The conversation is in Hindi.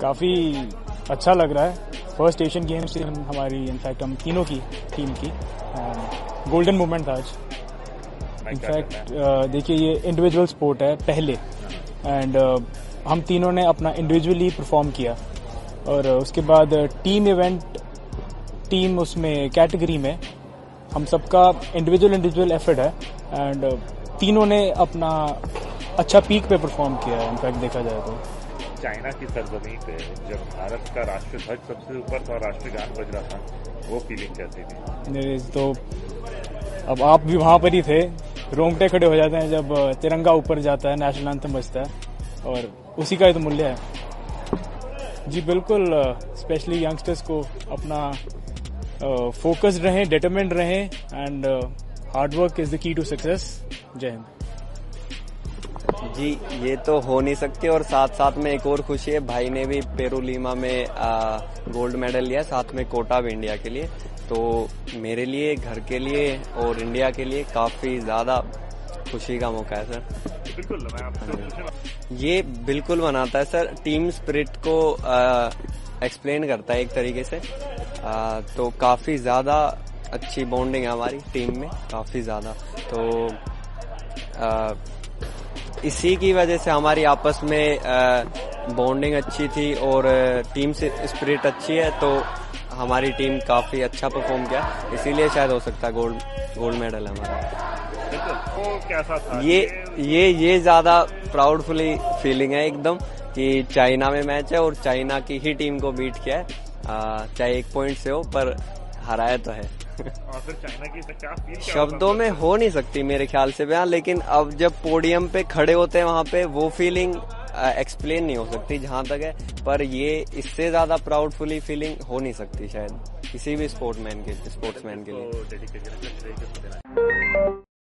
काफ़ी अच्छा लग रहा है। फ़र्स्ट एशियन गेम्स थी हम- हमारी इनफैक्ट हम तीनों की टीम की गोल्डन मोमेंट था आज। इनफैक्ट करना देखिए ये इंडिविजुअल स्पोर्ट है पहले। एंड हम तीनों ने अपना इंडिविजुअली परफॉर्म किया। और uh, उसके बाद टीम इवेंट टीम उसमें कैटेगरी में हम सबका इंडिविजुअल इंडिविजुअल एफर्ट है। एंड तीनों ने अपना अच्छा पीक पे परफॉर्म किया है इनफैक्ट देखा जाए तो। चाइना की सरजमी पे जब भारत का राष्ट्र ध्वज सबसे ऊपर था और राष्ट्रगान बज रहा था वो फीलिंग कैसी थी? तो अब आप भी वहाँ पर ही थे रोंगटे खड़े हो जाते हैं जब तिरंगा ऊपर जाता है नेशनल एंथम बजता है और उसी का ही तो मूल्य है। जी बिल्कुल स्पेशली यंगस्टर्स को अपना फोकस रहें डिटरमेंट रहें and hard work is the key to success जय हिंद। जी ये तो हो नहीं सकती और साथ साथ में एक और खुशी है भाई ने भी पेरूलीमा में आ, गोल्ड मेडल लिया साथ में कोटा भी इंडिया के लिए। तो मेरे लिए घर के लिए और इंडिया के लिए काफ़ी ज़्यादा खुशी का मौका है सर। बिल्कुल मैं आपसे ये बिल्कुल बनाता है सर। टीम स्पिरिट को एक्सप्लेन करता है एक तरीके से। आ, तो काफ़ी ज़्यादा अच्छी बॉन्डिंग है हमारी टीम में काफ़ी ज़्यादा। तो आ, इसी की वजह से हमारी आपस में बॉन्डिंग अच्छी थी और टीम से स्पिरिट अच्छी है तो हमारी टीम काफ़ी अच्छा परफॉर्म किया। इसीलिए शायद हो सकता है गोल्ड गोल्ड मेडल है हमारा। बिल्कुल। वो कैसा था? ये ये ये ज़्यादा प्राउडफुली फीलिंग है एकदम कि चाइना में मैच है और चाइना की ही टीम को बीट किया है। चाहे एक पॉइंट से हो पर हराया तो है। शब्दों में हो नहीं सकती मेरे ख्याल से बयान लेकिन अब जब पोडियम पे खड़े होते हैं वहाँ पे वो फीलिंग एक्सप्लेन नहीं हो सकती जहाँ तक है पर ये इससे ज़्यादा प्राउडफुली फीलिंग हो नहीं सकती शायद किसी भी स्पोर्ट्समैन के स्पोर्ट्समैन के लिए। डेडिकेशन